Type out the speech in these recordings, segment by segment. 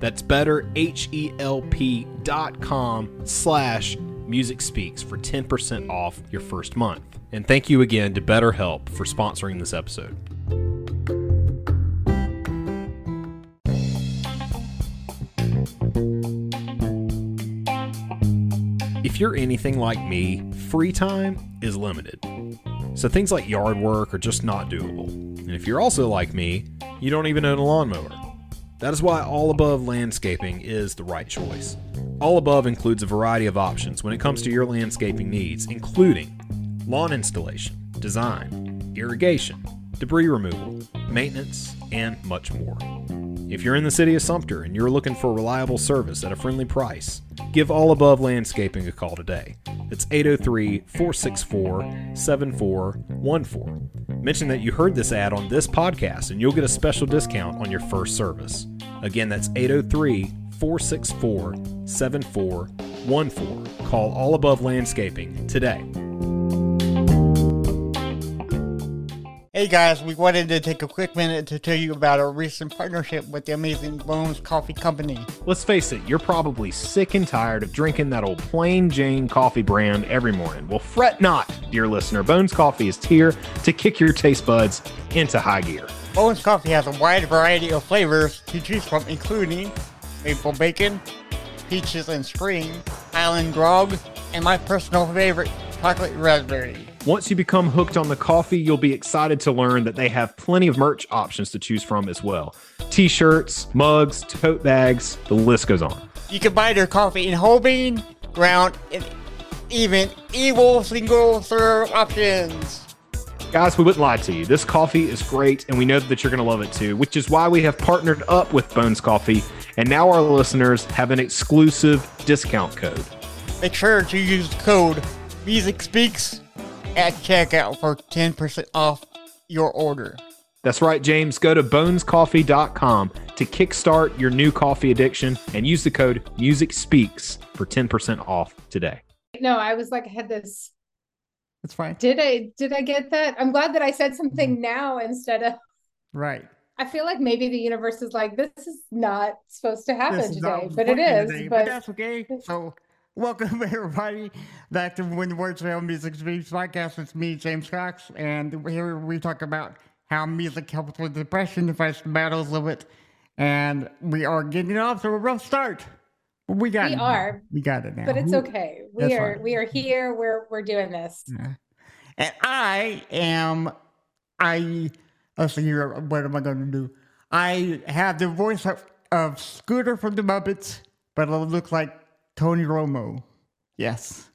That's better, H-E-L-P slash music speaks for 10% off your first month. And thank you again to BetterHelp for sponsoring this episode. If you're anything like me, free time is limited. So things like yard work are just not doable. And if you're also like me, you don't even own a lawnmower. That is why All Above Landscaping is the right choice. All Above includes a variety of options when it comes to your landscaping needs, including lawn installation, design, irrigation, debris removal, maintenance, and much more. If you're in the city of Sumter and you're looking for reliable service at a friendly price, give All Above Landscaping a call today. It's 803 464 7414. Mention that you heard this ad on this podcast and you'll get a special discount on your first service. Again, that's 803 464 7414. Call All Above Landscaping today. Hey guys, we wanted to take a quick minute to tell you about our recent partnership with the amazing Bones Coffee Company. Let's face it, you're probably sick and tired of drinking that old plain Jane coffee brand every morning. Well, fret not, dear listener. Bones Coffee is here to kick your taste buds into high gear. Bones Coffee has a wide variety of flavors to choose from, including maple bacon, peaches and spring, island grog, and my personal favorite, chocolate raspberry. Once you become hooked on the coffee, you'll be excited to learn that they have plenty of merch options to choose from as well t shirts, mugs, tote bags, the list goes on. You can buy their coffee in whole bean, ground, and even evil single serve options. Guys, we wouldn't lie to you. This coffee is great, and we know that you're going to love it too, which is why we have partnered up with Bones Coffee, and now our listeners have an exclusive discount code. Make sure to use the code Music Speaks at checkout for 10% off your order. That's right, James. Go to bonescoffee.com to kickstart your new coffee addiction and use the code Music Speaks for 10% off today. No, I was like, I had this. That's fine. Did I did I get that? I'm glad that I said something mm-hmm. now instead of Right. I feel like maybe the universe is like, this is not supposed to happen This is not today, but it is. today, but that's okay. So, welcome everybody back to When the Words Fail Music Speaks podcast. It's me, James Cox, and here we talk about how music helps with depression fights the battles of it. And we are getting off to a rough start. We got We it. are. We got it now. but it's okay. We That's are fine. we are here. We're we're doing this. Yeah. And I am, I, let's see here, what am I going to do? I have the voice of, of Scooter from the Muppets, but it look like Tony Romo. Yes.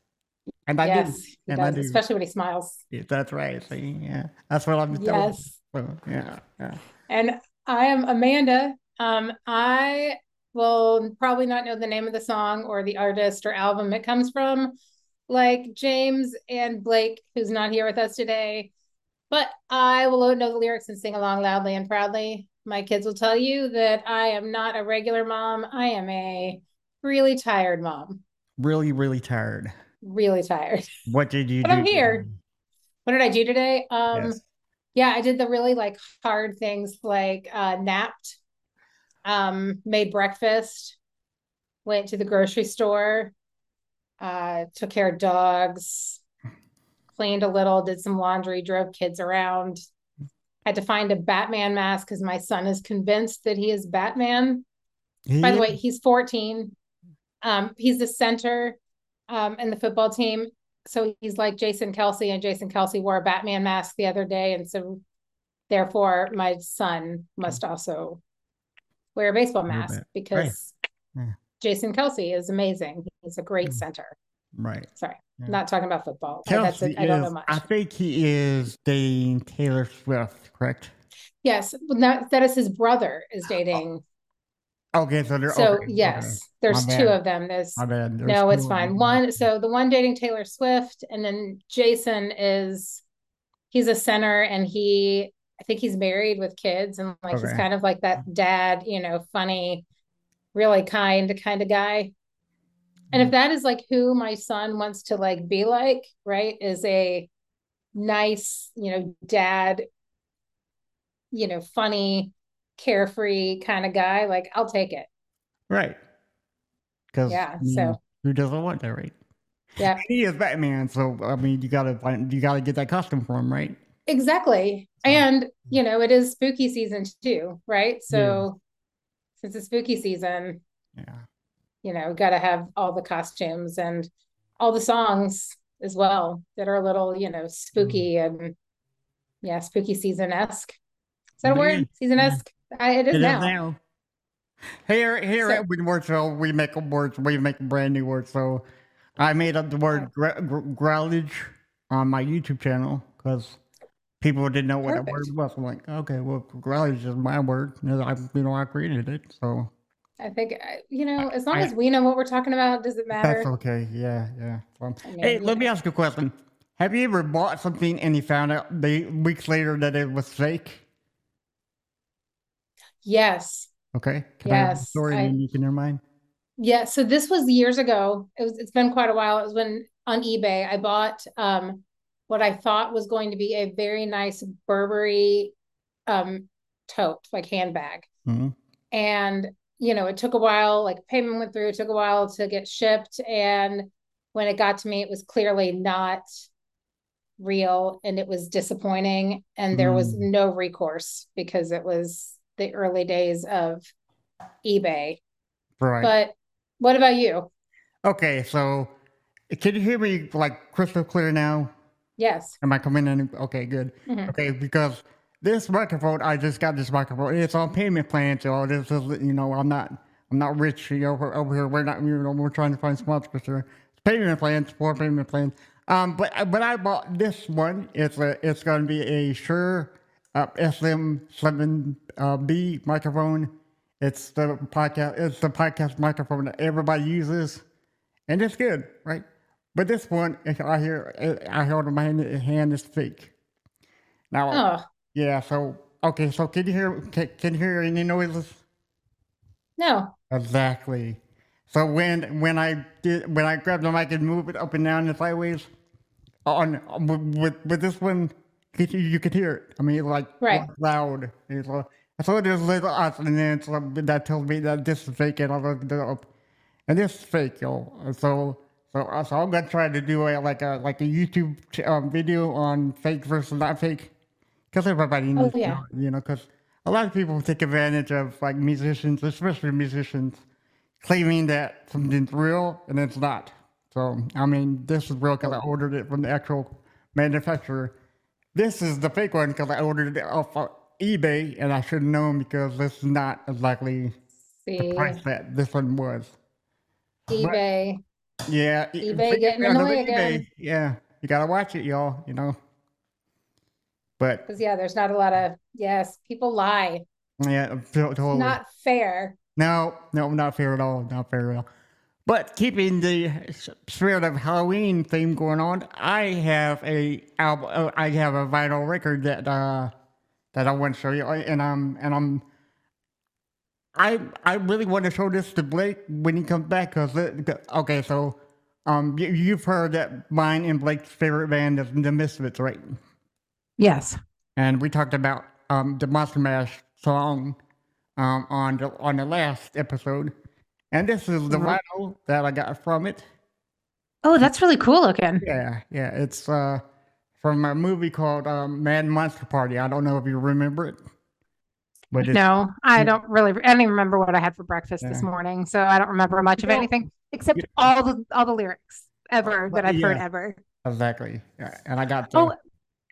And I yes, do. And I do. especially when he smiles. Yeah, that's right. See, yeah. That's what I'm Yes. So, yeah. Yeah. And I am Amanda. Um, I will probably not know the name of the song or the artist or album it comes from, like James and Blake, who's not here with us today. But I will know the lyrics and sing along loudly and proudly. My kids will tell you that I am not a regular mom. I am a really tired mom. Really, really tired. Really tired. What did you But do? I'm here. What did I do today? Um, Yes. yeah, I did the really like hard things like uh napped, um, made breakfast, went to the grocery store, uh, took care of dogs, cleaned a little, did some laundry, drove kids around. Had to find a Batman mask because my son is convinced that he is Batman. By the way, he's 14. Um, he's the center um, in the football team. So he's like Jason Kelce, and Jason Kelce wore a Batman mask the other day, and so therefore my son must also wear a baseball mask because right. yeah. Jason Kelce is amazing. He's a great mm. center. Right. Sorry, yeah. not talking about football. Kelce I, I don't know much. I think he is dating Taylor Swift, correct? Yes, that, that is his brother is dating. Okay, so they're so okay, yes, okay. there's two of them. There's, there's no, it's fine. One, so the one dating Taylor Swift, and then Jason is he's a center, and he I think he's married with kids, and like okay. he's kind of like that dad, you know, funny, really kind kind of guy. And if mm-hmm. that is like who my son wants to like be like, right, is a nice, you know, dad, you know, funny, carefree kind of guy, like I'll take it. Right. Because yeah, so who doesn't want that, right? Yeah. He is Batman, so I mean you gotta find you gotta get that costume for him, right? Exactly. And you know, it is spooky season too, right? So yeah. since it's spooky season, yeah, you know, we gotta have all the costumes and all the songs as well that are a little, you know, spooky mm. and yeah, spooky season esque. Is that a word? Season esque? It is it now. Is now. Here, here so, at Wordful, we make a word. We make a brand new word. So, I made up the word gra- growlage on my YouTube channel because people didn't know what Perfect. that word was. I'm like, okay, well, growlage is just my word. You know, I, you know, I created it. So, I think uh, you know, as long I, as we know what we're talking about, does it matter? That's okay. Yeah, yeah. Well, I mean, hey, let me ask you a question. Have you ever bought something and you found out the weeks later that it was fake? Yes. Okay. Can yes. I story I, unique in your mind? Yeah. So this was years ago. It was. It's been quite a while. It was when on eBay I bought um, what I thought was going to be a very nice Burberry um, tote, like handbag, mm-hmm. and you know it took a while. Like payment went through. It took a while to get shipped, and when it got to me, it was clearly not real and it was disappointing and there was mm. no recourse because it was the early days of eBay. Right. But what about you? Okay, so can you hear me like crystal clear now? Yes. Am I coming in? Okay, good. Mm-hmm. Okay, because this microphone, I just got this microphone. It's on payment plan, so this is you know I'm not I'm not rich you know, over, over here. We're not you know we're trying to find sponsors here. It's payment plans, four payment plans. Um, but but I bought this one. It's a it's going to be a Shure uh, SM7B uh, microphone. It's the podcast. It's the podcast microphone that everybody uses, and it's good, right? But this one, I hear, I held in my hand, is fake. Now, oh. yeah. So okay. So can you hear? Can, can you hear any noises? No. Exactly. So when when I did when I grabbed the mic and move it up and down and sideways, on with with this one you could hear it. I mean, like right. loud. It's like, so is little us, and then it's like, that tells me that this is fake, and I looked it up, and this is fake, yo. So, so, so I'm gonna try to do a like a like a YouTube um, video on fake versus not fake, because everybody needs, oh, yeah. you know, because a lot of people take advantage of like musicians, especially musicians, claiming that something's real and it's not. So, I mean, this is real because I ordered it from the actual manufacturer. This is the fake one because I ordered it off of eBay and I should have known because this is not exactly See. the price that this one was. eBay. But, yeah. eBay getting way again. Yeah. You got to watch it, y'all, you know. But. Because, yeah, there's not a lot of, yes, people lie. Yeah, totally. Not fair. No, no, not fair at all. Not fair at all. But keeping the spirit of Halloween theme going on, I have a album. Uh, I have a vinyl record that uh, that I want to show you, and I'm and I'm. I I really want to show this to Blake when he comes back because okay, so um, you, you've heard that mine and Blake's favorite band is the Misfits, right? Yes. And we talked about um the Monster Mash song um on the on the last episode. And this is the mm-hmm. vinyl that I got from it. Oh, that's really cool looking. Yeah, yeah. It's uh, from a movie called um, Mad Monster Party. I don't know if you remember it. But no, I don't really. I don't even remember what I had for breakfast yeah. this morning, so I don't remember much of anything except all the all the lyrics. ever But that I've heard ever. Exactly. Yeah, And I got the Oh,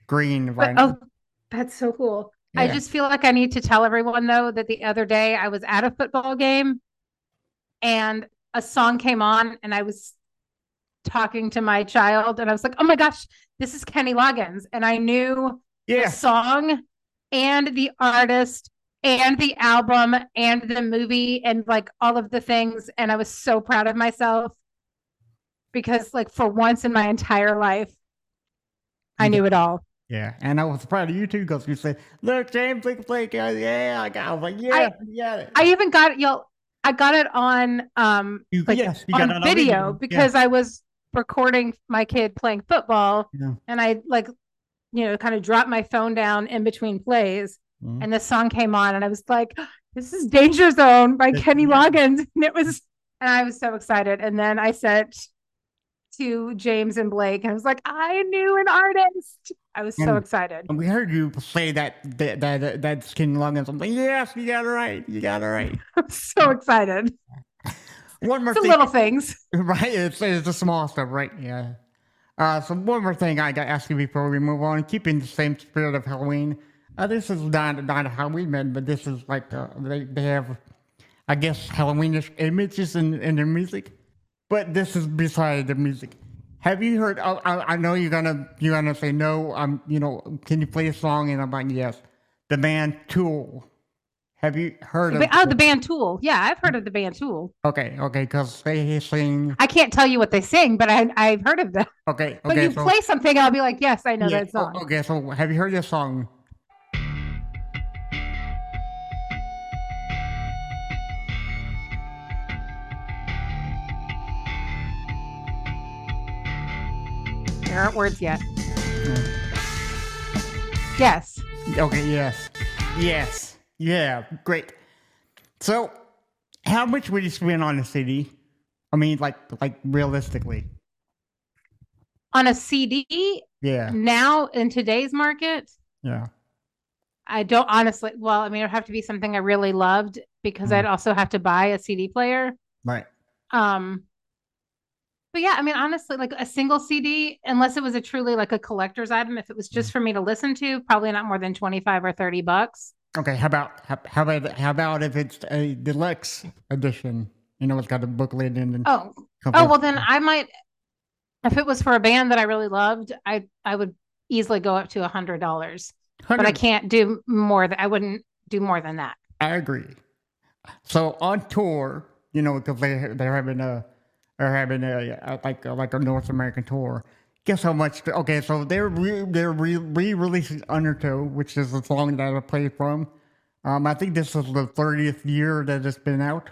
green but, vinyl. oh, that's so cool. I just feel like I need to tell everyone though that the other day I was at a football game and a song came on and I was talking to my child and I was like, "Oh my gosh, this is Kenny Loggins." And I knew the yeah. song and the artist and the album and the movie and like all of the things and I was so proud of myself because like for once in my entire life I knew it all. Yeah. And I was proud of you too because you said, look, James, look, Blake. Yeah, I got I was like, yeah, got it. I even got it, y'all. I got it on um You- like yes, you on on video, video, yeah. because I was recording my kid playing football Yeah. and I like you know kind of dropped my phone down in between plays Mhm. and the song came on and I was like this is Danger Zone by Kenny. Loggins and it was and I was so excited and then I said to James and Blake and I was like I knew an artist. I was so excited. And we heard you say that that that, King Loggins. I'm like, yes, you got it right. You got it right. I'm so excited. One more thing, little things. right? It's, it's the small stuff, right? Yeah. Uh, so one more thing I got to ask you before we move on, keeping the same spirit of Halloween. Uh, this is not not Halloween but this is like uh, they they have, I guess, Halloweenish images in in their music. But this is beside the music. Have you heard? I, I, I know you're gonna you're gonna say no. I'm you know. Can you play a song? And I'm like yes. The band Tool. Have you heard of? Oh, the band Tool. Yeah, I've heard of the band Tool. Okay, okay, because they sing. I can't tell you what they sing, but I I've heard of them. Okay, okay. But you so, play something, I'll be like, yes, I know yeah, that song. Okay, so have you heard this song? There aren't words yet. Yes. Okay, yes. Yes. Yeah, great. So, how much would you spend on a CD? I mean, like, like realistically. On a CD Yeah, now in today's market, yeah. I don't honestly. Well, I mean, it would have to be something I really loved because Mm. I'd also have to buy a CD player. Right. Um, but yeah, I mean, honestly, like a single CD, unless it was a truly like a collector's item, if it was just mm-hmm. for me to listen to, probably not more than 25 or 30 bucks. Okay, how about how, how about how about if it's a deluxe edition? You know, it's got a booklet and and Oh, oh, well, then I might, if it was for a band that I really loved, I, I would easily go up to a hundred dollars, but I can't do more than, I wouldn't do more than that. I agree. So on tour, you know, because they they're having a they're having a, like a, like a North American tour. Guess how much? Okay, so they're re, they're re, re-releasing Undertow, which is the song that I played from. Um, I think this is the thirtieth year that it's been out,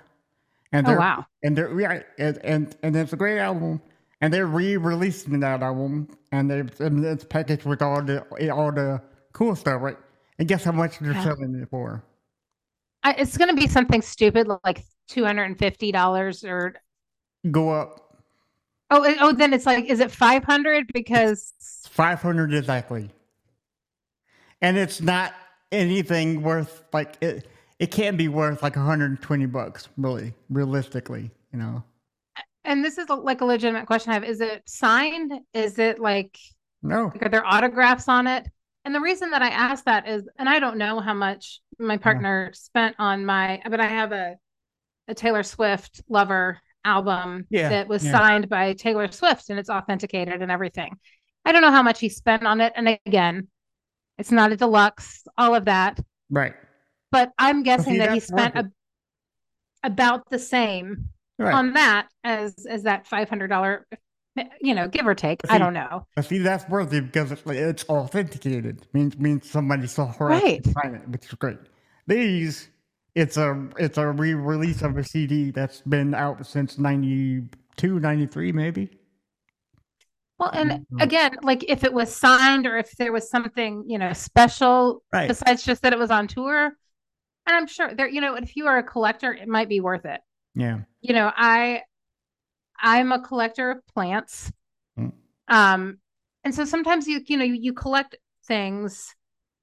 and Oh, wow. and they're yeah, and, and and it's a great album, and they're re-releasing that album, and they and it's packaged with all the all the cool stuff, right? And guess how much they're Yeah. selling it for? I, it's going to be something stupid like $250 or, Go up oh, oh, then it's like, is it 500? Because, 500 exactly. And it's not anything worth like it it can't be worth like 120 bucks really realistically, you know. and this is like a legitimate question I have. Is it signed? Is it like, No. Like, are there autographs on it? And the reason that I asked that is, and I don't know how much my partner spent on my, but I have a a Taylor Swift lover album Yeah, that was yeah. signed by Taylor Swift and it's authenticated and everything. I don't know how much he spent on it. And again, it's not a deluxe, all of that. Right. But I'm guessing see, that he spent a, about the same Right. on that as as that five hundred dollar, you know, give or take. I don't know. But see that's worth it because it's, like, it's authenticated. Means means somebody saw her Right. sign it, which is great. These it's a it's a re-release of a CD that's been out since 92, 93 maybe. Well, and again, like if it was signed or if there was something, you know, special Right. besides just that it was on tour, and I'm sure there, you know, if you are a collector, it might be worth it. Yeah. You know, I I'm a collector of plants. Mm. Um, and so sometimes you, you know, you, you collect things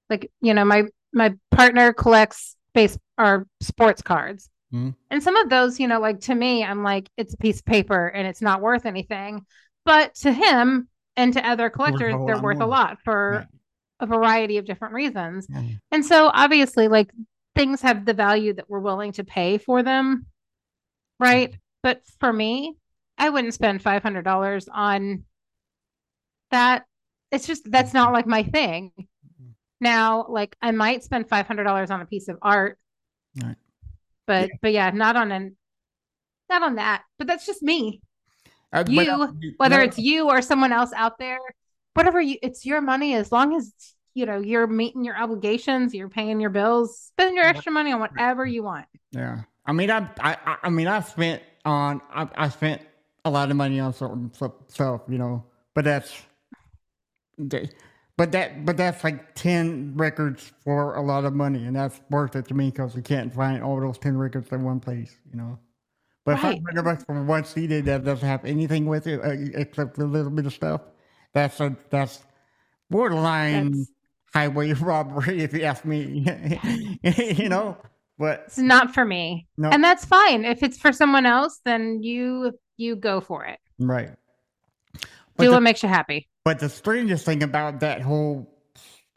like, you know, my my partner collects base or sports cards. Mm. And some of those, you know, like to me, I'm like, it's a piece of paper and it's not worth anything. but to him and to other collectors, whole they're worth a lot for Right. a variety of different reasons. Yeah. And so obviously, like things have the value that we're willing to pay for them, right? But for me, I wouldn't spend five hundred dollars on that. It's just that's not like my thing. Now, like I might spend five hundred dollars on a piece of art, Right. but but yeah, not on an not on that. But that's just me. Uh, but, You, uh, Whether no, it's you or someone else out there, whatever you, it's your money as long as you know you're meeting your obligations, you're paying your bills, spend your extra money on whatever you want. Yeah, I mean, I, I, I- I mean, I spent on, I, I spent a lot of money on certain stuff, you know, but that's, that- but that, but that's like ten records for a lot of money, and that's worth it to me because you can't find all those ten records in one place, you know. But Right. five hundred bucks for one CD that doesn't have anything with it uh, except a little bit of stuff, that's a that's borderline That's highway robbery, if you ask me. you know, but it's not for me. No. And that's fine. If it's for someone else, then you you go for it. right. But Do the, what makes you happy. but the strangest thing about that whole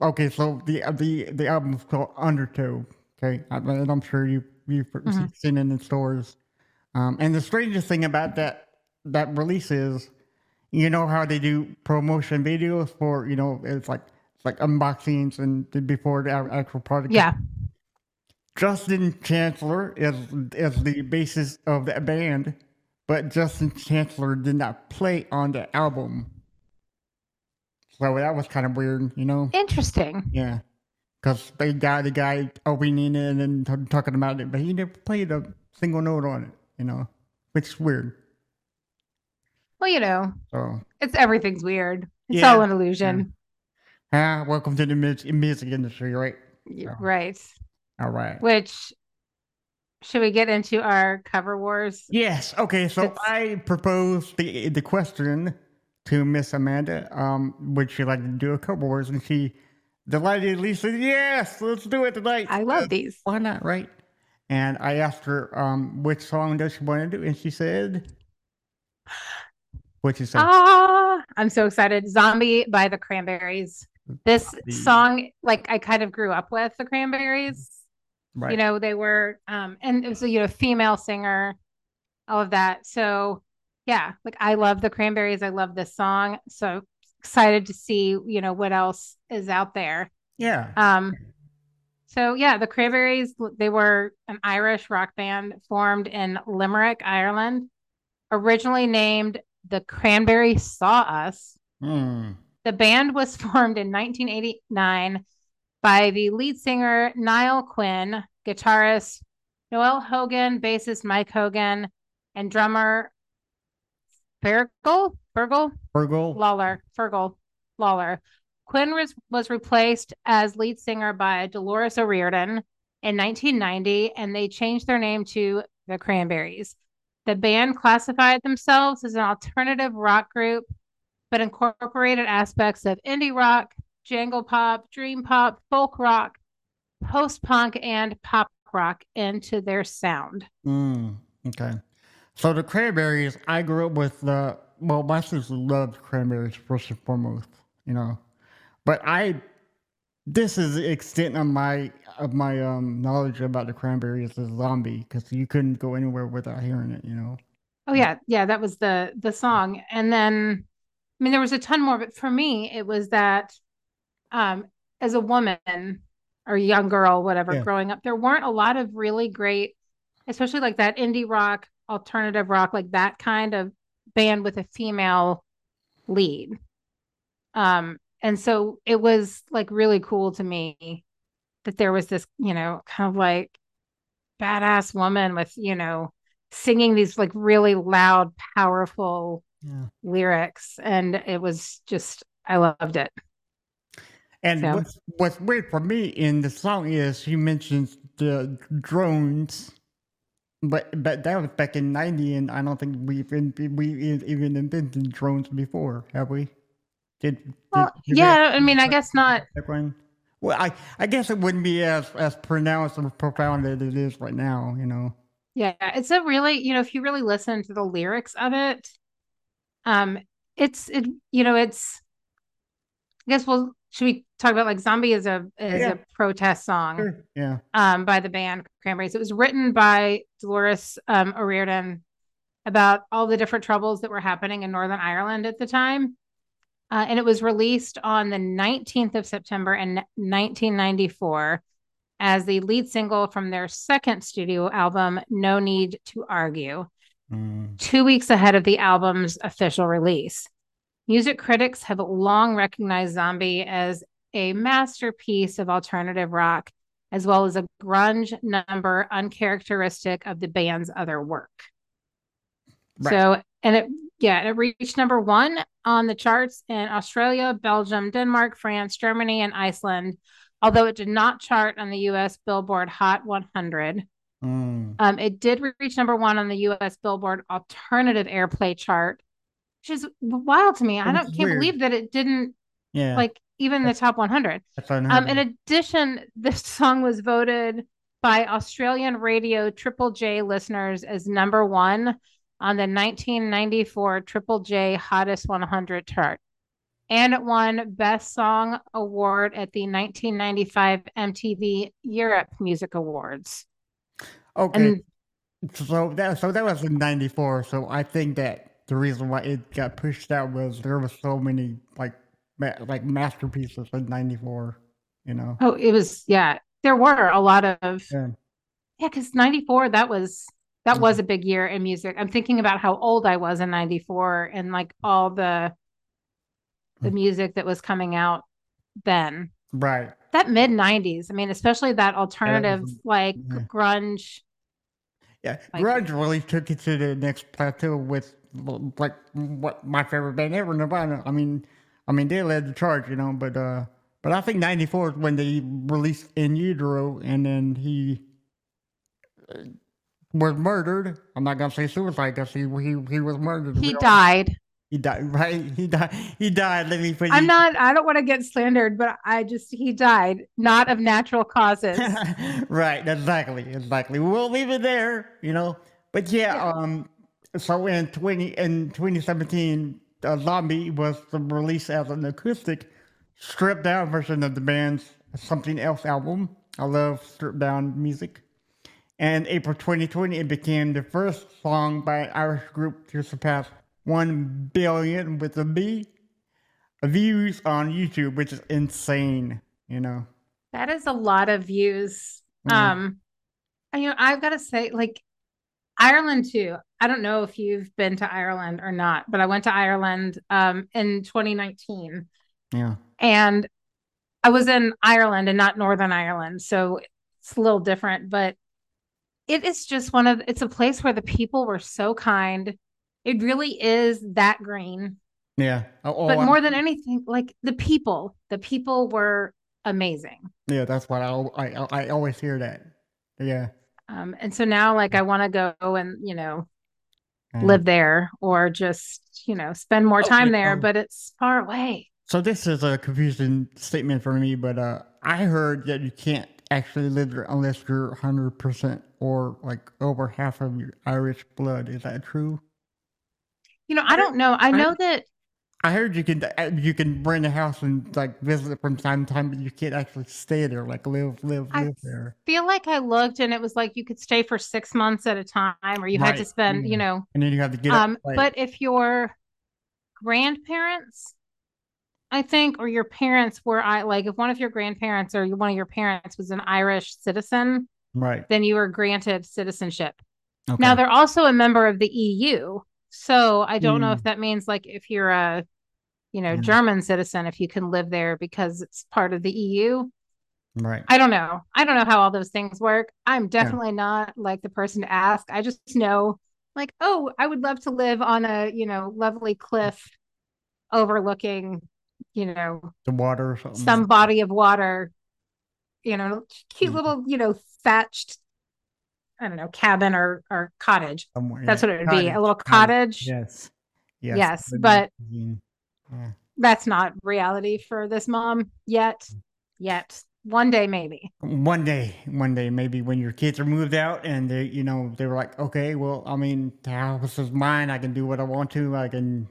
okay, so the the the album's called Undertow. Okay, I, and I'm sure you you've Mhm. seen it in stores. Um, and the strangest thing about that that release is, you know how they do promotion videos for you know it's like it's like unboxings and before the actual product. Yeah. Justin Chancellor is is the bassist of that band, but Justin Chancellor did not play on the album. So that was kind of weird, you know? Interesting. Yeah. Because they got the guy opening it and then t- talking about it, but he never played a single note on it, you know? Which is weird. Well, you know, So, it's everything's weird. It's Yeah. all an illusion. ah, welcome to the music industry, right? Yeah. Right. All right. Which should we get into our cover wars? Yes. Okay. So It's- I proposed the the question to Miss Amanda. Um, would she like to do a couple words? And she delightedly said, "Yes, let's do it tonight." I love these. Why not? Right. And I asked her, um, which song does she want to do, and she said, "What she said." Ah, I'm so excited. Zombie by the Cranberries. This Zombie. song, like I kind of grew up with the Cranberries. Right. You know, they were um and it was a you know female singer, all of that. So yeah, like I love the Cranberries. I love this song. So excited to see, you know, what else is out there. yeah. Um, so yeah, the Cranberries, they were an Irish rock band formed in Limerick, Ireland, originally named the Cranberry Saw Us. Hmm. The band was formed in 1989 by the lead singer Niall Quinn, guitarist Noel Hogan, bassist Mike Hogan, and drummer Fergal, Fergal, Virgil. Lawler, Fergal, Lawler. Quinn was, was replaced as lead singer by Dolores O'Riordan in 1990, and they changed their name to the Cranberries. The band classified themselves as an alternative rock group, but incorporated aspects of indie rock, jangle pop, dream pop, folk rock, post punk, and pop rock into their sound. Mm, okay. So the cranberries, I grew up with the well, my sister loved cranberries first and foremost, you know. But I this is the extent of my of my um knowledge about the cranberries as zombie, because you couldn't go anywhere without hearing it, you know. Oh yeah, yeah, that was the the song. And then I mean there was a ton more, but for me it was that um as a woman or young girl, whatever, Yeah. growing up, there weren't a lot of really great, especially like that indie rock, alternative rock, like that kind of band with a female lead. Um, and so it was like really cool to me that there was this, you know, kind of like badass woman with, you know, singing these like really loud, powerful Yeah. lyrics. And it was just, I loved it. And So- what's what's weird for me in the song is he mentions the drones, but but that was back in '90, and I don't think we've been, we even invented drones before, have we? Did, did Well, did yeah, I mean, I guess not. Well, I I guess it wouldn't be as as pronounced or profound as it is right now, you know. Yeah, it's a really, you know, if you really listen to the lyrics of it, um, it's it you know it's I guess we'll should we talk about like Zombie is a is Yeah. a protest song Sure. Yeah. um by the band Cranberries. It was written by Dolores um O'Riordan about all the different troubles that were happening in Northern Ireland at the time. Uh, and it was released on the 19th of September in 1994 as the lead single from their second studio album, No Need to Argue Mm. two weeks ahead of the album's official release. Music critics have long recognized Zombie as a masterpiece of alternative rock, as well as a grunge number uncharacteristic of the band's other work. Right. So, and it, yeah, it reached number one on the charts in Australia, Belgium, Denmark, France, Germany, and Iceland, although it did not chart on the US Billboard Hot 100. Mm. Um, it did reach number one on the U.S. Billboard Alternative Airplay chart, which is wild to me. I don't can't weird. believe that it didn't Yeah. like even the top 100. Um, in addition, this song was voted by Australian radio Triple J listeners as number one on the 1994 Triple J Hottest 100 chart. And it won Best Song Award at the 1995 MTV Europe Music Awards. okay. And So that so that was in '94. So I think that the reason why it got pushed out was there was so many like ma- like masterpieces in '94. You know. Oh, it was yeah. There were a lot of Yeah. yeah, because '94 that was that Mm-hmm. was a big year in music. I'm thinking about how old I was in '94 and like all the the Mm. music that was coming out then. Right. That mid '90s. I mean, especially that alternative like yeah. grunge. Yeah. Like- Grunge really took it to the next plateau with like what my favorite band ever, Nirvana. I mean, I mean they led the charge, you know. But uh, but I think '94 is when they released In Utero, and then he uh, was murdered. I'm not gonna say suicide because he he he was murdered. He died. He died, right? He died. He died. Let me put I'm you- not. I don't want to get slandered, but I just he died not of natural causes. right, exactly, exactly. We'll leave it there, you know. But yeah, Yeah. um, so in twenty in 2017, uh, Zombie was released as an acoustic, stripped down version of the band's Something Else album. I love stripped down music. And April 2020, it became the first song by an Irish group to surpass 1 billion with a B views on YouTube, which is insane, you know. That is a lot of views. Mhm. Um, you know, I've got to say, like Ireland too. I don't know if you've been to Ireland or not, but I went to Ireland um in 2019 Yeah. and I was in Ireland and not Northern Ireland, so it's a little different, but it is just one of it's a place where the people were so kind. It really is that green. Yeah. Oh, oh, But more than anything, like the people, the people were amazing. yeah, that's what I, I I I always hear that. Yeah. Um, and so now, like, I want to go and, you know, yeah. live there or just, you know, spend more Oh, time yeah, there, um, but it's far away. So this is a confusing statement for me, but uh, I heard that you can't actually live there unless you're 100% or like over half of your Irish blood. Is that true? You know, I don't know. I know that, I heard you can uh, you can rent a house and like visit it from time to time, but you can't actually stay there, like live live I live there. feel like I looked and it was like you could stay for six months at a time or you had to spend, yeah. you know, And then you have to get um, but if your grandparents, I think, or your parents were, I like, if one of your grandparents or one of your parents was an Irish citizen, right. then you were granted citizenship. Okay. Now they're also a member of the EU. So I don't know Hmm. if that means like if you're a, you know, Yeah. German citizen, if you can live there because it's part of the EU. right. I don't know. I don't know how all those things work. I'm definitely not like the person to ask. I just know like, oh, I would love to live on a, you know, lovely cliff overlooking, you know, The water some body of water, you know, cute Mhm. little, you know, thatched, I don't know, cabin or or cottage. somewhere. That's yeah. what it would be. A little cottage. cottage. Yes. Yes. Yes, but- Yeah. That's not reality for this mom yet. Yet. One day maybe. One day, one day, maybe when your kids are moved out and they, you know, they were like, okay, well, I mean, the house is mine. I can do what I want to. I can,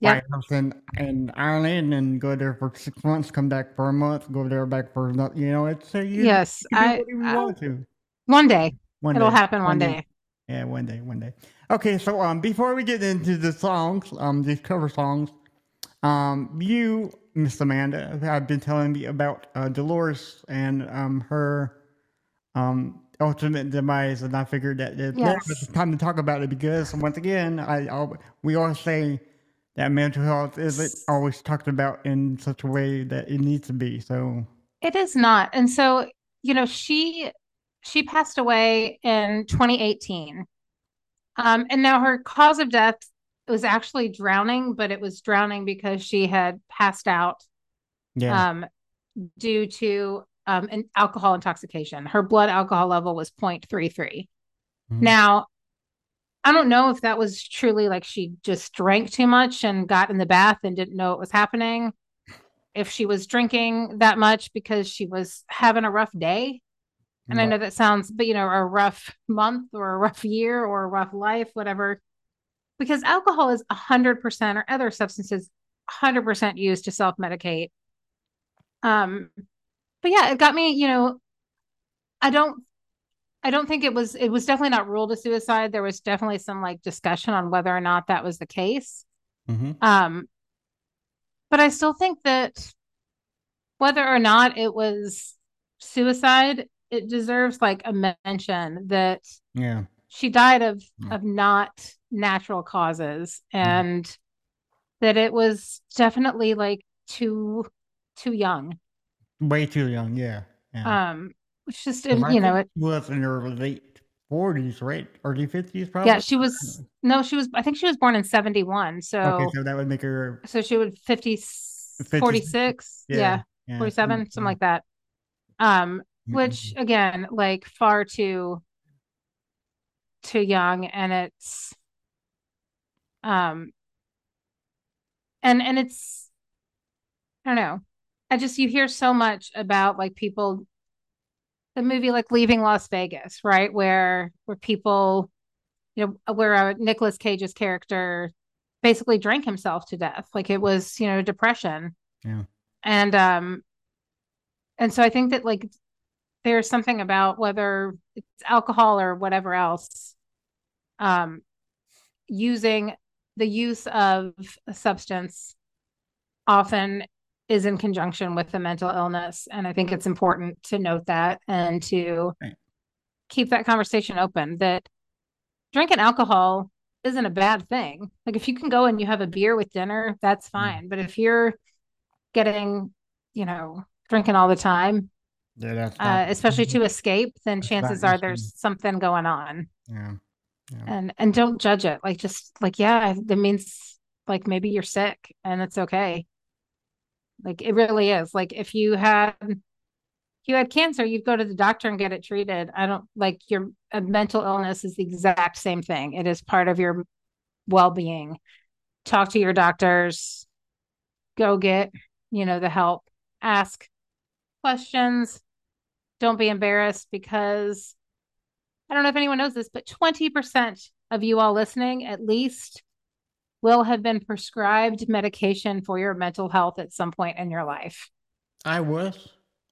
Yep. buy a house in, in Ireland and go there for six months, come back for a month, go there back for another. You know, it's a you, Yes, you I, I- want to. one day One it'll day. happen. One One day. day. Yeah, one day, one day. Okay, so um, before we get into the songs, um, these cover songs, um, you, Miss Amanda, have been telling me about uh, Dolores and um her um ultimate demise, and I figured that now Yes. was time to talk about it because once again, I, I we always say that mental health isn't always talked about in such a way that it needs to be. So It is not. And so, you know, she she passed away in 2018. Um, and now her cause of death was actually drowning, but it was drowning because she had passed out yeah, um, due to um, an alcohol intoxication. Her blood alcohol level was 0.33. Mhm. Now, I don't know if that was truly like she just drank too much and got in the bath and didn't know it was happening. If she was drinking that much because she was having a rough day. And I know that sounds, but you know, a rough month or a rough year or a rough life, whatever. Because alcohol is 100% or other substances 100% used to self medicate. Um, but yeah, it got me, you know, I don't I don't think it was it was definitely not ruled a suicide. There was definitely some like discussion on whether or not that was the case. Mhm. Um, but I still think that whether or not it was suicide, it deserves like a mention that yeah, she died of Mm. of not natural causes and that it was definitely like too too young. way too young. Yeah, yeah. Um, it's just you know it. was in her late forties, right? Early fifties, probably. Yeah, she was no, she was. I think she was born in seventy one. So Okay, so that would make her so she would 50, 56, 46 yeah, yeah, yeah, 47 mm, something like that um mm, which again like far too too young and it's um and and it's i don't know. I just you hear so much about like people the movie like leaving las vegas right where where people you know where uh, Nicolas cage's character basically drank himself to death. Like it was you know depression. Yeah. and um and so i think that like there's something about whether it's alcohol or whatever else um using the use of a substance often is in conjunction with the mental illness. And i think it's important to note that and to Right. keep that conversation open that drinking alcohol isn't a bad thing. Like if you can go and you have a beer with dinner that's fine. But if you're getting you know drinking all the time Yeah, that's uh, not, especially to escape, then chances are there's something going on. yeah, yeah. And and don't judge it. Like just like yeah, that means like maybe you're sick and it's okay. Like it really is. Like if you had if you had cancer, you'd go to the doctor and get it treated. I don't like your a mental illness is the exact same thing. It is part of your well-being. Talk to your doctors. Go get, you know, the help. Ask questions. Don't be embarrassed because I don't know if anyone knows this, but 20% of you all listening, at least, will have been prescribed medication for your mental health at some point in your life. I was,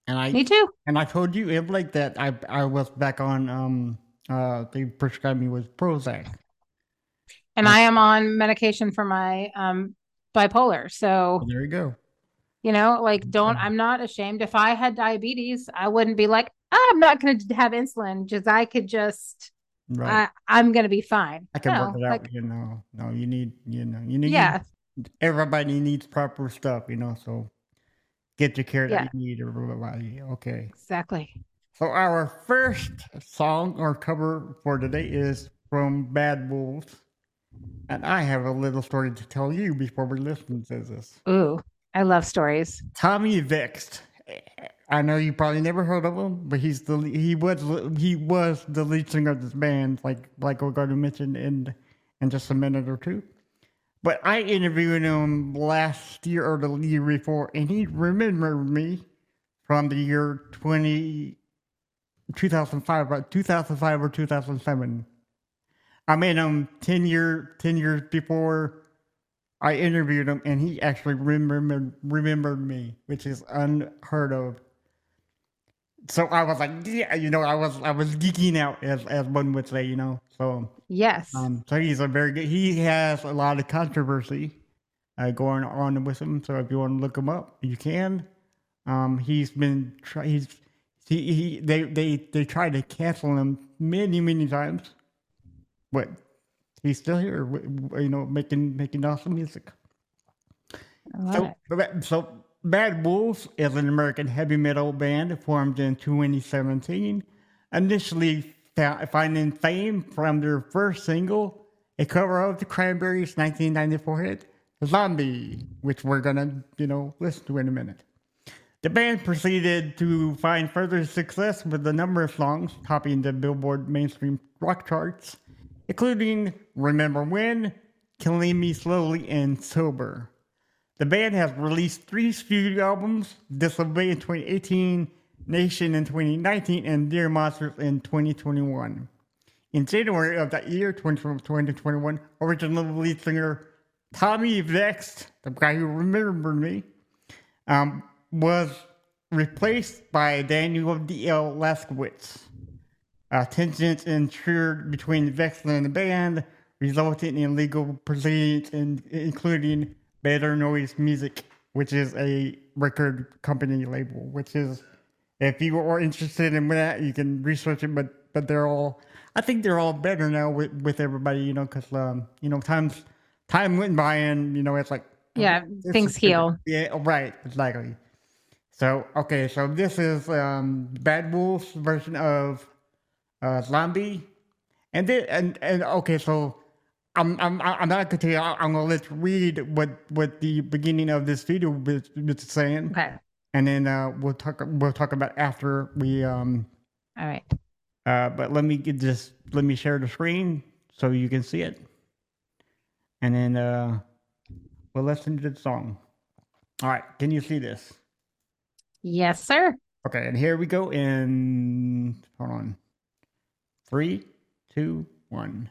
and I Me too. and I told you it like that. I I was back on um uh they prescribed me with Prozac. And I am on medication for my um, bipolar. So, Well, there you go. You know, like, don't, I'm not ashamed. If I had diabetes, I wouldn't be like, "Ah, I'm not going to have insulin, just I could just, Right. I, I'm going to be fine. I can No, work it out. like, you know, no, you need, you know, you need. yeah, Everybody needs proper stuff, you know. So get the care Yeah. that you need. Everybody, okay. exactly. So our first song or cover for today is from Bad Wolves, and I have a little story to tell you before we listen to this. Ooh, I love stories. Tommy Vext. I know you probably never heard of him, but he's the he was he was the lead singer of this band, like like we're going to mention in in just a minute or two. But I interviewed him last year or the year before, and he remembered me from the year 20, 2005, right? 2005 or 2007. I met him 10 year 10 years before I interviewed him, and he actually remembered remembered me, which is unheard of. So I was like, yeah, you know, I was I was geeking out, as as one would say, you know. So Yes. um, so he's a very good. He has a lot of controversy uh, going on with him. So if you want to look him up, you can. Um, he's been try, he's he, he they they they tried to cancel him many many times, but he's still here. You know, making making awesome music. So, it. so Bad Wolves is an American heavy metal band formed in 2017. Initially fa- finding fame from their first single, a cover of the Cranberries' 1994 hit "Zombie," which we're gonna, you know, listen to in a minute. The band proceeded to find further success with a number of songs topping the Billboard mainstream rock charts, including "Remember When," "Killing Me Slowly," and "Sober." The band has released three studio albums Disobey in 2018, Nation in 2019, and Dear Monsters in 2021. In January of that year, 2021, original lead singer Tommy Vext, the guy who remembered me, um, was replaced by Daniel D.L. Laskiewicz. Uh, tensions ensued between Vext and the band, resulting in legal proceedings, in, including Better Noise Music, which is a record company label. Which is, if you are interested in that, you can research it. But but they're all, I think they're all better now with, with everybody, you know, because um, you know, times time went by and you know it's like Yeah, this things heal. Yeah, right, exactly. So okay, so this is um Bad Wolves version of uh Zombie. And then and and okay, so I'm I'm I'm not gonna tell you I'm gonna let you read what what the beginning of this video was, was saying. Okay. And then uh we'll talk we'll talk about after we um All right. uh but let me get just let me share the screen so you can see it. And then uh we'll listen to the song. All right, can you see this? Yes, sir. Okay, and here we go in hold on. Three, two, one.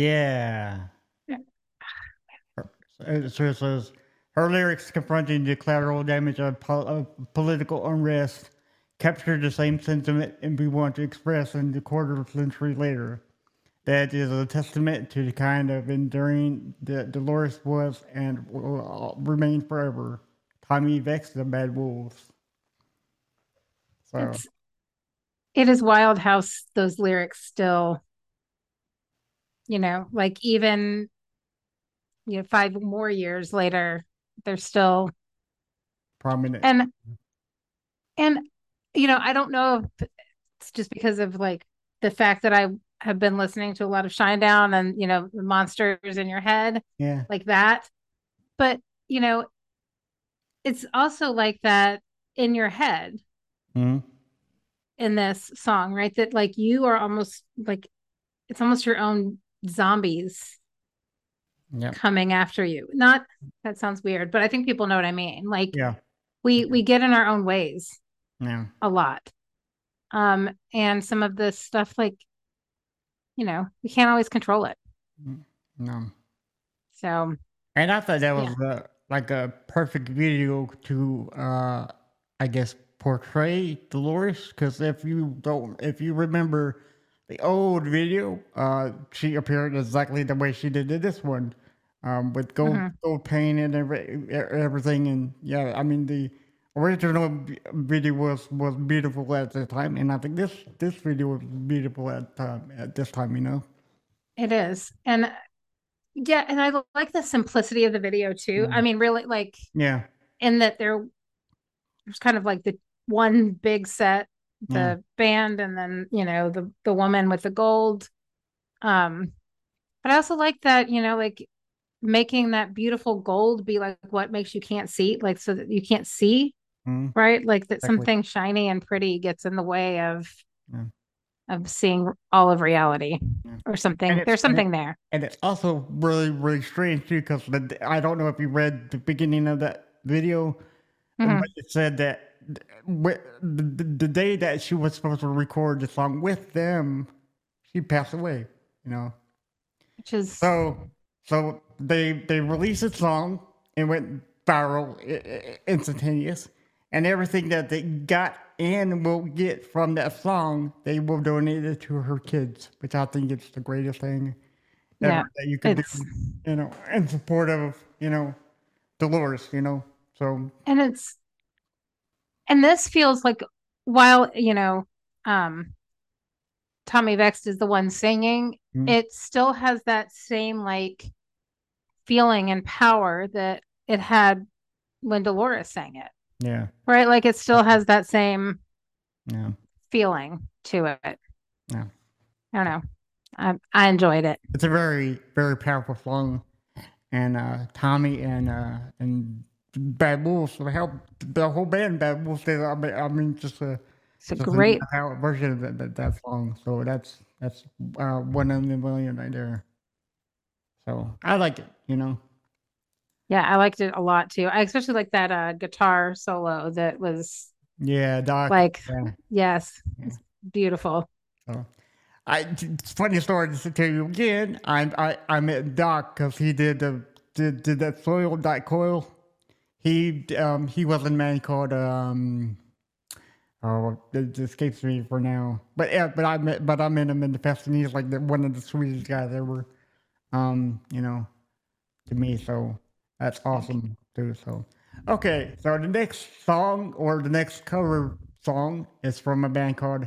Yeah. Yeah. Her- So it says her lyrics confronting the collateral damage of, pol- of political unrest capture the same sentiment and we want to express in the quarter of a century later. That is a testament to the kind of enduring that Dolores was and will uh, remain forever. Tommy Vext the Bad Wolves. So It's it is wild how those lyrics still, you know, like even you know, five more years later, they're still prominent. and and you know, I don't know if it's just because of like the fact that I have been listening to a lot of Shinedown and you know, the monsters in your head, yeah. like that. But, you know, it's also like that in your head Mhm. in this song, right? That like you are almost like it's almost your own zombies Yep. coming after you. Not that sounds weird, but I think people know what I mean. Like Yeah. we we get in our own ways Yeah. a lot. Um and some of this stuff like you know, we can't always control it. No. So And I thought that Yeah. was uh, like a perfect video to, uh, I guess, portray Dolores. Because if you don't, if you remember the old video, uh, she appeared exactly the way she did in this one, um, with gold Mhm. gold paint and every, everything. And yeah, I mean the original video was was beautiful at the time, and I think this this video was beautiful at um, at this time. You know. it is. And yeah, and I like the simplicity of the video too. I mean, really like Yeah. in that there there's kind of like the one big set the Yeah. band and then you know the the woman with the gold um but i also like that you know like making that beautiful gold be like what makes you can't see like so that you can't see Mhm. right like that Exactly. something shiny and pretty gets in the way of Yeah. of seeing all of reality Yeah. or something there's and it- something there And it's also really, really strange too, because I don't know if you read the beginning of that video, Mhm. but it said that th- the, the, day that she was supposed to record the song with them, she passed away. You know, which is so so they they released a song and went viral, instantaneous, and everything that they got and will get from that song, they will donate it to her kids, which I think is the greatest thing Yeah, that you can do, you know, in support of you know Dolores, you know. So and it's and this feels like while you know um Tommy Vext is the one singing Mhm. it still has that same like feeling and power that it had when Dolores sang it. Yeah, right? Like it still has that same yeah, feeling to it. Yeah. I don't know. I I enjoyed it. It's a very very powerful song, and uh Tommy and uh and Bad Wolves they helped the whole band Bad Wolves. I mean, I mean just a it's a just great power version of that, that, that song. So that's that's uh, one in a million right there. So I like it, you know. yeah I liked it a lot too I especially like that uh guitar solo that was Yeah, Doc. like yeah. yes Yeah. it's beautiful So, I it's funny story to tell you again. I I I met Doc because he did the did, did that soil Doc Coyle. He um he was in a man called um oh it escapes me for now. But yeah, but I met but I met him in the fest and he's like the, one of the sweetest guys ever. Um, you know, to me. So that's awesome too. So okay, so the next song or the next cover song is from a band called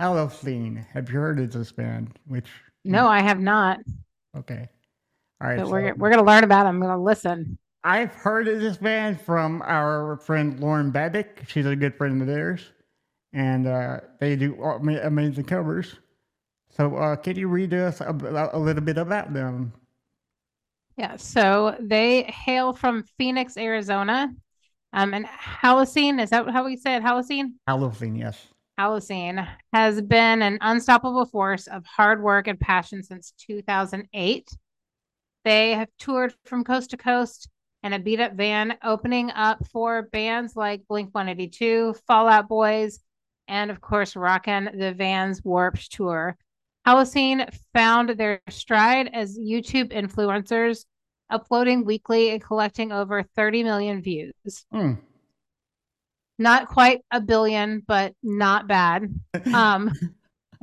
Halocene. Have you heard of this band? Which no I have not okay, all right. but so we're we're gonna learn about them I'm gonna listen I've heard of this band from our friend Lauren Babic. She's a good friend of theirs, and uh, they do amazing covers. So, uh, can you read us a, a little bit about them? Yeah, so they hail from Phoenix, Arizona. Um, and Halocene, is that how we say it? Halocene? Halocene, yes. Halocene has been an unstoppable force of hard work and passion since 2008. They have toured from coast to coast in a beat up van, opening up for bands like Blink 182, Fallout Boys, and of course, rocking the Vans Warped Tour. Halocene found their stride as YouTube influencers, uploading weekly and collecting over 30 million views. Hmm. Not quite a billion, but not bad. Um,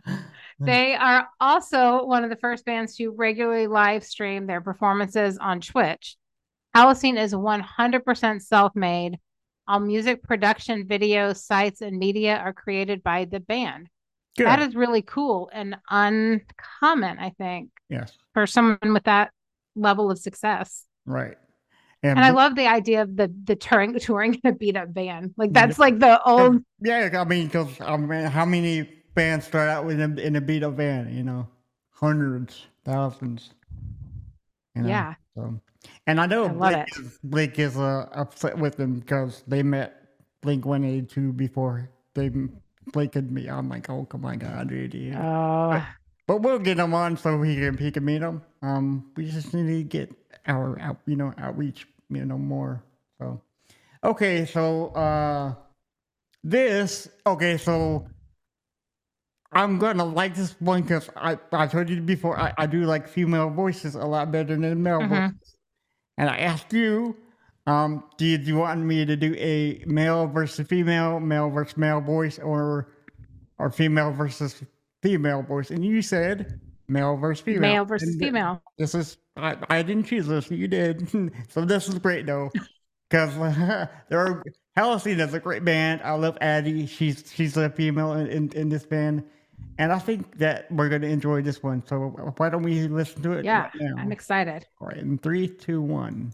they are also one of the first bands to regularly live stream their performances on Twitch. Halocene is 100% self made. All music production, video, sites, and media are created by the band. Good. That is really cool and uncommon, I think, yes. for someone with that level of success. Right. And I love the idea of the the touring touring a beat up band. Like that's like the old Yeah, I mean, because I mean, how many bands start out with a, in a beat up band? You know, hundreds, thousands. You know, Yeah. So, and I know I Blake, is- Blake is uh, upset with them because they met Blink One Eighty Two before they Blake and me. I'm like, oh come on, God, dude. yeah. oh But we'll get him on so he can he can meet him. Um, we just need to get our out, you know, outreach, you know, more. So, okay, so uh, this okay, so I'm gonna like this one because I I told you before I, I do like female voices a lot better than male Mhm. voices, and I asked you. Um, did you want me to do a male versus female, male versus male voice, or or female versus female voice, and you said male versus female. male versus And female. This is I, I didn't choose this, you did. so this is great though, because there are is a great band. I love Addie. She's she's a female in, in, in this band, and I think that we're gonna enjoy this one. So why don't we listen to it? Yeah, right now? I'm excited. All right, in three, two, one.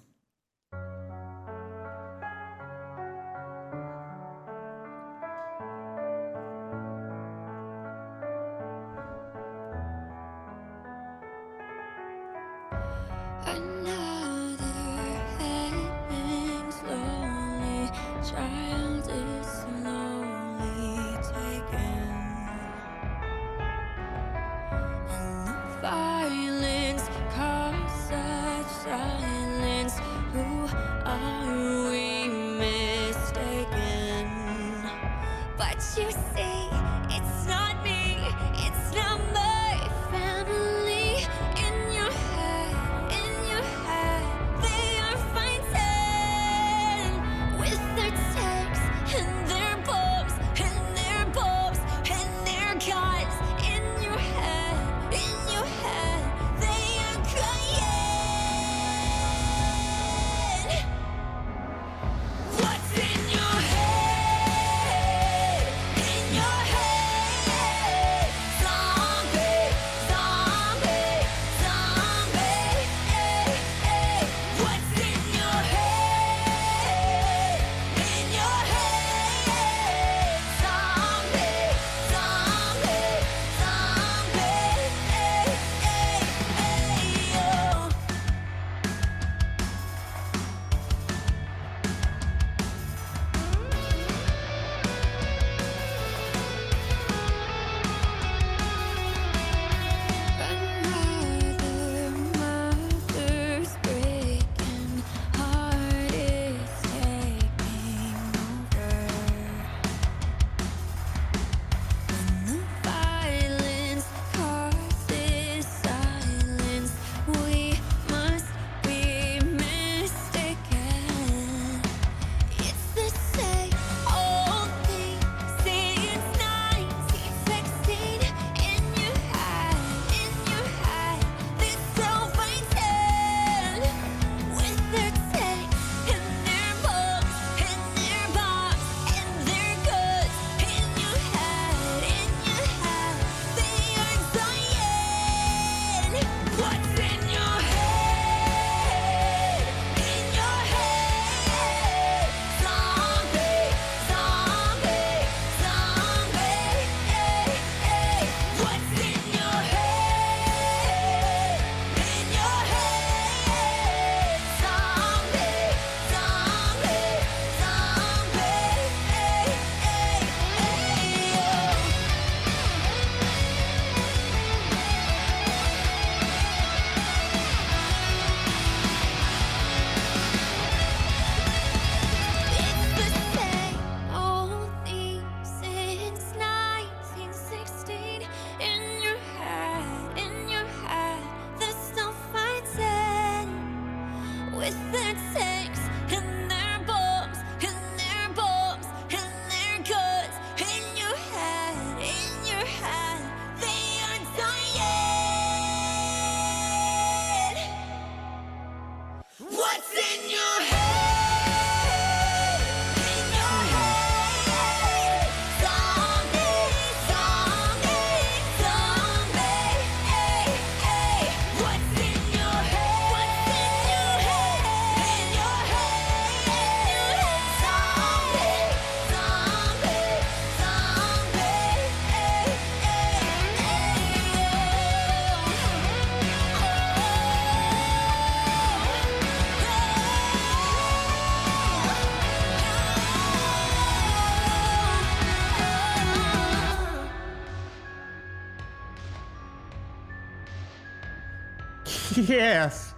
Yes.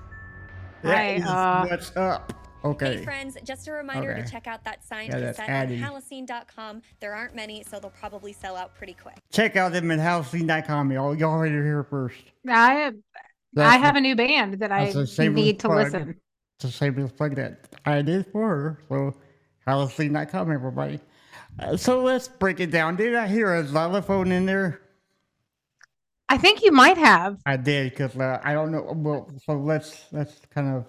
That Hi, is uh, what's up. Okay. Hey friends, just a reminder Okay. to check out that signed Yeah, that's cassette Addie. on halocene.com. There aren't many, so they'll probably sell out pretty quick. Check out them at halocene.com. Y'all, y'all heard it here first. I I That's have a new band that I that's a shameless need to plug. listen. It's a shameless plug that I did for her. So, halocene.com, everybody. Uh, so let's break it down. Did I hear a xylophone in there? I think you might have. I did because uh, I don't know. Well, so let's let's kind of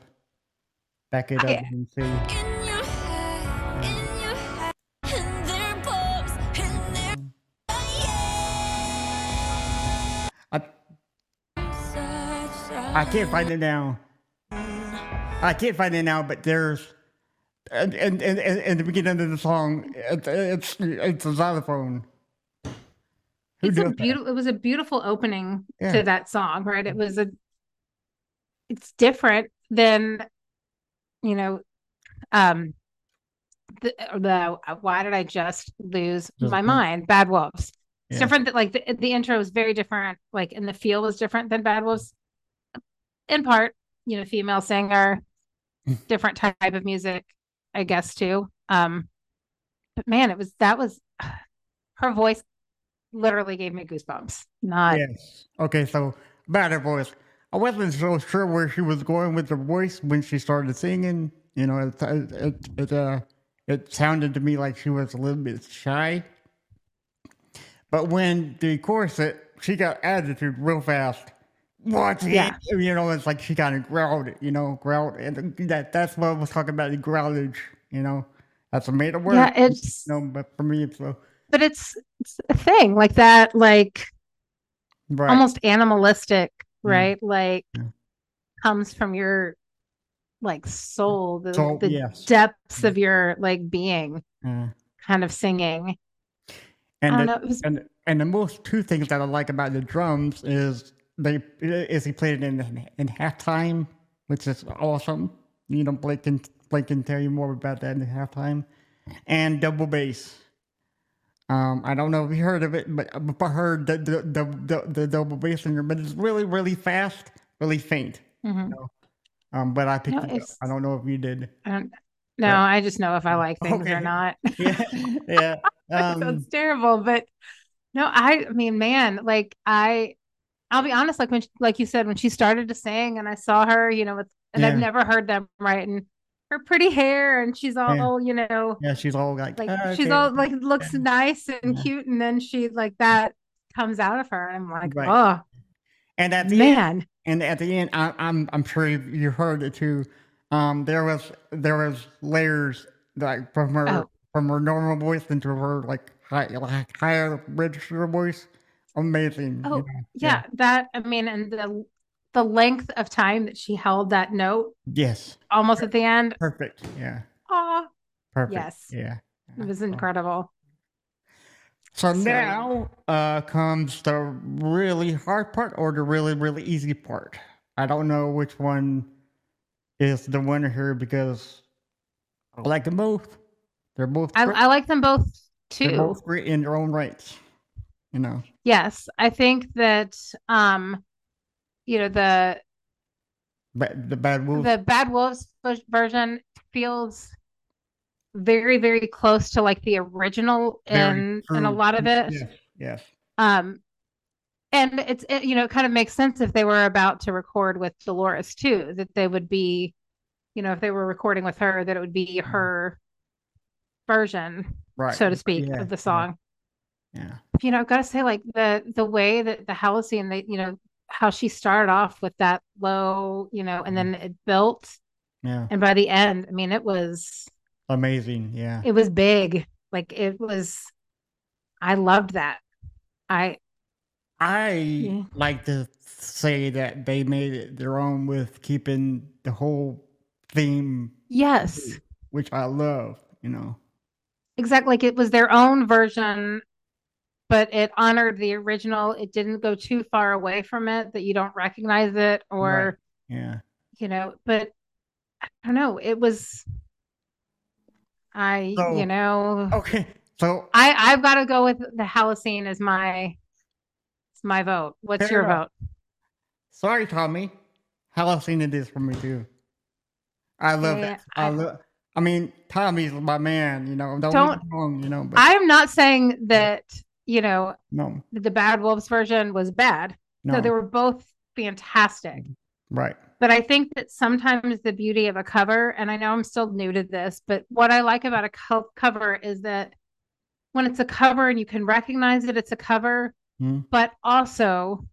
back it up I- and see. Head, head, in their bobs, in their I, I can't find it now. I can't find it now, but there's and and and, and, and the beginning of the song, it's it's, it's a xylophone. Who It's a beautiful. It was a beautiful opening Yeah. to that song, right? It was a. It's different than, you know, um, the the why did I just lose my mind? Bad Wolves. It's different. That like the the intro was very different. Like, and the feel was different than Bad Wolves. In part, you know, female singer, different type of music, I guess too. Um, but man, it was that was her voice literally gave me goosebumps. Not Yes. Okay, so about her voice. I wasn't so sure where she was going with the voice when she started singing. You know, it it it, it uh it sounded to me like she was a little bit shy. But when the chorus she got attitude real fast. What's Yeah. it? You know, it's like she kind of growled it. You know, growled, and that that's what I was talking about the growlage. You know, that's a made up word. yeah, it's no, but for me, it's so but it's thing like that, like right. almost animalistic, Mm. right? Like Yeah. comes from your like soul, the, Soul, the yes. depths of your like being, Uh, kind of singing. and the- know, was- and and the most two things that I like about the drums is they is he played it in in halftime, which is awesome. You know, Blake can Blake can tell you more about that in halftime, and double bass. Um, I don't know if you heard of it, but but I heard the the, the the the double bass in there, but it's really really fast, really faint. Mhm. Um, but I picked No, it up. I don't know if you did. Don't, no, Yeah. I just know if I like things Okay. or not. Yeah, yeah. Um, sounds terrible, but no, I, I mean, man, like I, I'll be honest, like when, she, like you said, when she started to sing and I saw her, you know, with, and I've never heard them right, and her pretty hair, and she's all, you know, yeah, she's all like, like "Ah, she's okay." all like looks nice and Yeah. cute, and then she like that comes out of her, and I'm like, Right. oh and at the end, man, And at the end, I, I'm I'm sure you, you heard it too. Um, there was there was layers like from her Oh. from her normal voice into her like high like higher register voice. Amazing. you Oh, know? yeah, that I mean, and the the length of time that she held that note Yes. almost at the end, Perfect. Yeah. oh, Perfect. Yes. Yeah. it was incredible. So So- now uh, comes the really hard part or the really really easy part. I don't know which one is the winner here because I like them both. They're both. I. I like them both They're too. both great in their own rights. You know. Yes, I think that um, you know, the But the bad wolves. the Bad Wolves version feels very, very close to like the original in in a lot of it. Yes. Yes. Um, and it's it, you know, it kind of makes sense if they were about to record with Dolores too, that they would be, you know, if they were recording with her, that it would be her version, Right. so to speak, Yeah, of the yeah. song. Yeah. you know, I've got to say, like the the way that the Halocene, they, you know, how she started off with that low, you know, and mm-hmm. then it built, Yeah. and by the end, I mean, it was Amazing. Yeah. it was big. Like it was, I loved that. I I Yeah. like to say that they made it their own with keeping the whole theme, yes, which I love. You know. exactly. Like it was their own version, but it honored the original. It didn't go too far away from it that you don't recognize it or Yeah. you know. But I don't know. It was. I, So- you know, Okay. So I I've got to go with the Halocene as my as my vote. What's your enough. vote? sorry, Tommy. Halocene it is for me too. I love Yeah, that. I, I- love. I mean, Tommy's my man. You know, don't, Don't- wrong. You know, but I am not saying that, you know, no, the Bad Wolves version was bad. no, No, they were both fantastic. right. But I think that sometimes the beauty of a cover, and I know I'm still new to this, but what I like about a co- cover is that when it's a cover and you can recognize that it's a cover, Mhm. but also,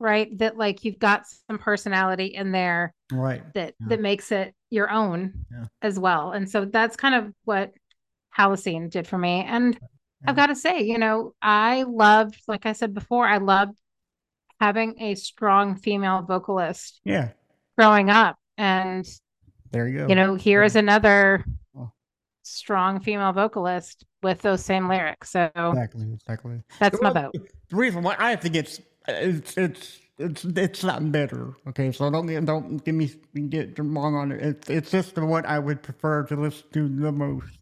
right, that like you've got some personality in there Right. that Yeah. that makes it your own Yeah. as well. And so that's kind of what Halocene did for me. And I've got to say, you know, I loved, like I said before, I loved having a strong female vocalist Yeah. growing up. And, There you go. you know, here is another Oh. strong female vocalist with those same lyrics. So exactly. Exactly. that's my vote. The reason why I think it's it's it's it's it's not better. Okay, so don't get don't get me get wrong on it. It's it's just the one I would prefer to listen to the most.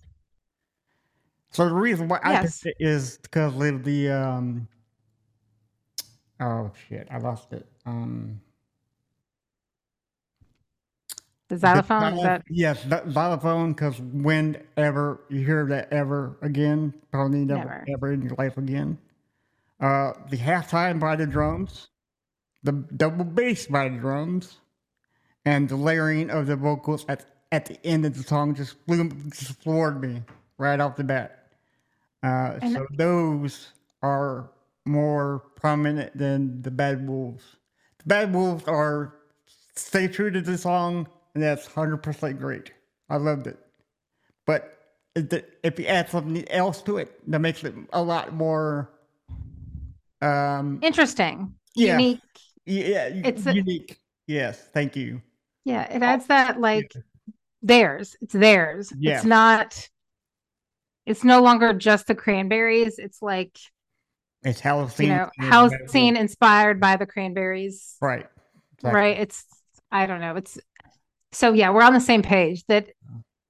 So the reason why I Yes. picked it is because of the um. Oh shit! I lost it. Um. The xylophone, is xylo- that yes, the xylophone. Because whenever you hear that ever again, probably never, Never. ever in your life again. Uh, the halftime by the drums, the double bass by the drums, and the layering of the vocals at at the end of the song just blew, just floored me right off the bat. Uh, And- so those are more prominent than the Bad Wolves. The Bad Wolves are stay true to the song, and that's hundred percent great. I loved it, but if you add something else to it, that makes it a lot more. Um, interesting, Yeah. unique? yeah, It's a- unique. yes, thank you. Yeah, it adds that like theirs. It's theirs. Yeah. It's not. It's no longer just the cranberries. It's like It's Halocene. you know, and house Bad scene Wolves. inspired by the cranberries. Right. exactly. Right. It's I don't know. It's so yeah, we're on the same page that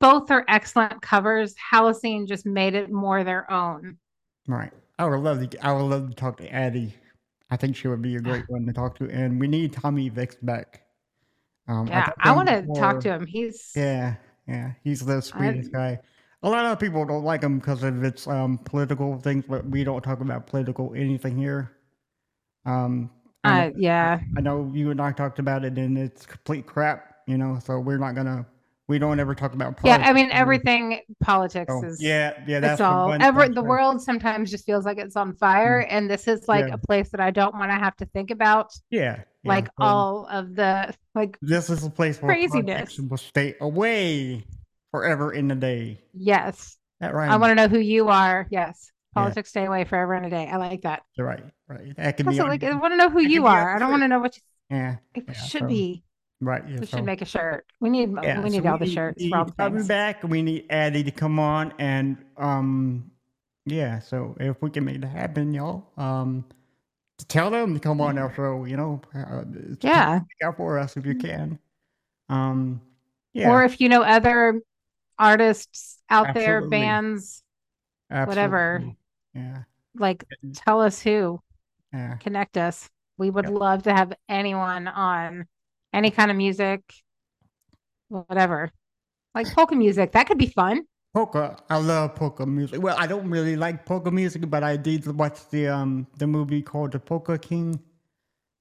both are excellent covers. Halocene just made it more their own. Right. I would love to. I would love to talk to Addie. I think she would be a great one to talk to, and we need Tommy Vext back. Um, Yeah, talked I want to talk to him. He's Yeah, yeah, he's the sweetest guy. A lot of people don't like him because of its um, political things, but we don't talk about political anything here. Um, uh, yeah. I know you and I talked about it, and it's complete crap, you know. So we're not gonna. We don't ever talk about. Politics. Yeah, I mean everything politics So, is yeah, yeah. That's all ever the world sometimes just feels like it's on fire and this is like Yeah. a place that I don't want to have to think about Yeah, yeah, like so all of the like This is a place where craziness. will stay away forever in the day. yes That right? I want to know who you are yes Yeah. politics stay away forever and a day I like that Right, right. That can be like I want to know who you are I don't want to know what you yeah, it Yeah, should so- be right. Yeah, we so- should make a shirt we need yeah, we so need all the shirts need for all the Tommy things back. We need Addie to come on, and um, yeah. So if we can make that happen, y'all, um, to tell them to come on our show. You know, uh, yeah out for us if you can. Um, yeah, or if you know other artists out there Absolutely. bands whatever. Yeah, like tell us who yeah. connect us. We would love to have anyone on any kind of music, whatever. Like polka music, that could be fun. Polka, I love polka music. Well, I don't really like polka music, but I did watch the um the movie called The Polka King,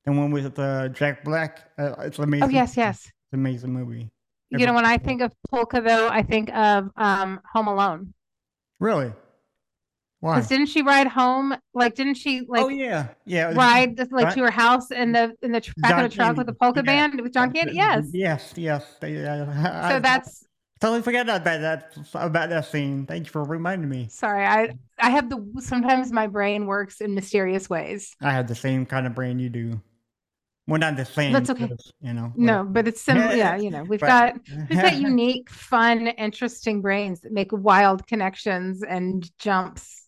the one with uh, Jack Black. Uh, it's amazing. Oh yes, yes. It's an amazing movie. You know, when I think of polka though, I think of um Home Alone. Really? Why? Because didn't she ride home? Like, didn't she like oh yeah, yeah. ride just, like to her house in the in the back John of the truck with the polka yeah. band with John Candy? Yes. Yes, yes. uh, So I that's totally forgot about that about that scene. Thank you for reminding me. sorry. I I have the sometimes my brain works in mysterious ways. I have the same kind of brain you do. Well, not the same. That's okay. because, You know. No, but it's similar. Yeah, you know, we've But- got We've got unique, fun, interesting brains that make wild connections and jumps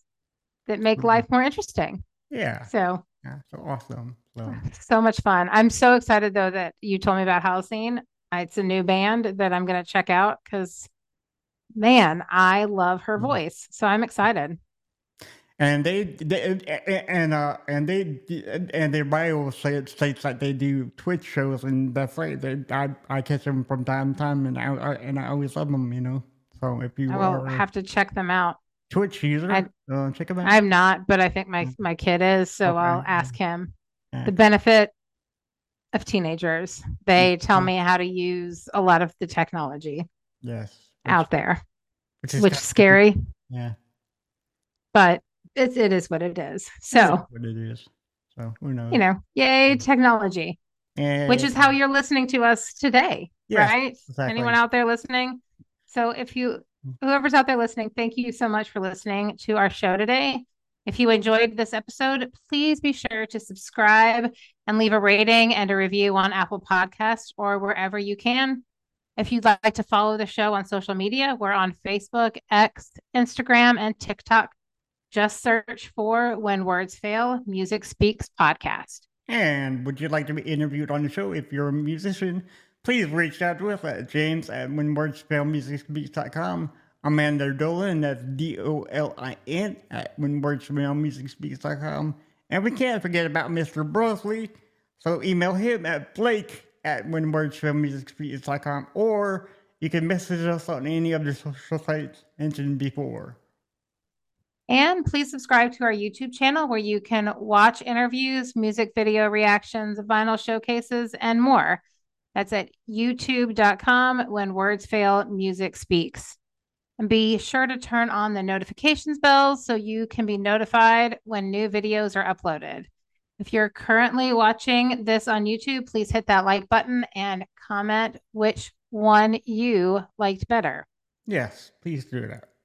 that make Mhm. life more interesting. yeah, So, yeah. So awesome. So so much fun. I'm so excited though that you told me about Halocene. Uh, It's a new band that I'm going to check out because, man, I love her Mhm. voice. So I'm excited. And they, they and uh and they and their bio say states that they do Twitch shows, and that's right. They, I I catch them from time to time, and I, I and I always love them. You know, so if you I will a have to check them out. Twitch user, I- uh, check them out. I'm not, but I think my my kid is, so Okay, I'll ask him. Yeah. The benefit of teenagers. They tell Mhm. me how to use a lot of the technology yes, out there, which is which is scary, Yeah, but it, it is what it is. So, what it is. So who knows? you know, yay mm-hmm. technology, which is how you're listening to us today, Yes, right? exactly. Anyone out there listening? So if you mm-hmm. whoever's out there listening, thank you so much for listening to our show today. If you enjoyed this episode, please be sure to subscribe and leave a rating and a review on Apple Podcasts or wherever you can. If you'd like to follow the show on social media, we're on Facebook, X, Instagram, and TikTok. Just search for When Words Fail Music Speaks Podcast. And would you like to be interviewed on the show? If you're a musician, please reach out to us at james at whenwordsfailmusicspeaks.com. Amanda Dolin, that's D O L I N, at whenwordsfailmusicspeaks.com. And we can't forget about Mr. Brosley, so email him at blake at whenwordsfailmusicspeaks.com or you can message us on any of the social sites mentioned before. And please subscribe to our YouTube channel where you can watch interviews, music video reactions, vinyl showcases, and more. That's at youtube.com when words fail, music speaks. And be sure to turn on the notifications bells so you can be notified when new videos are uploaded. If you're currently watching this on YouTube, please hit that like button and comment which one you liked better. Yes, please do that.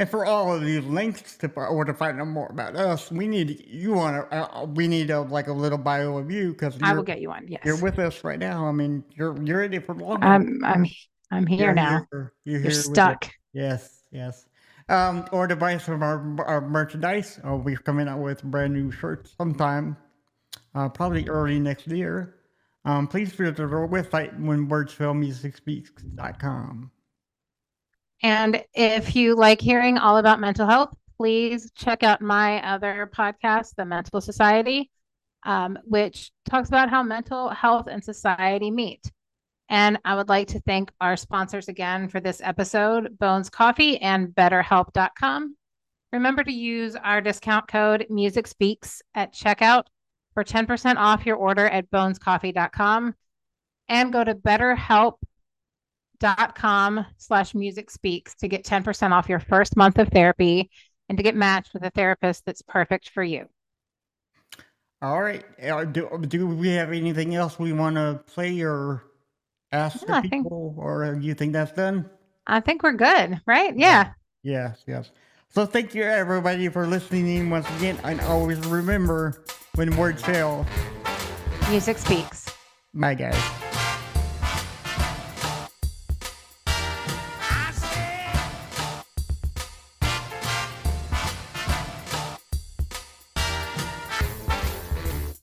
And for all of these links to or to find out more about us, we need you on a uh, we need a like a little bio of you because I will get you one. Yes. you're with us right now. I mean, you're you're ready for long. I'm I'm I'm here You're now. You're, You're here us. stuck. Yes, yes. Um, or to buy some of our, our merchandise. Oh, we're coming out with brand new shirts sometime, uh, probably early next year. Um, please visit our website when wordsfailmusicspeaks.com. And if you like hearing all about mental health, please check out my other podcast, The Mental Society, um, which talks about how mental health and society meet. And I would like to thank our sponsors again for this episode Bones Coffee and BetterHelp.com. Remember to use our discount code Music Speaks at checkout for 10% off your order at bonescoffee.com and go to BetterHelp dot com slash music speaks to get 10% off your first month of therapy and to get matched with a therapist that's perfect for you. All right. Uh, do, do we have anything else we want to play or ask I the think- people, or you think that's done? I think we're good, right? Yeah. Yes, yes. So thank you everybody for listening in once again, and always remember when words fail, Music speaks. my guys.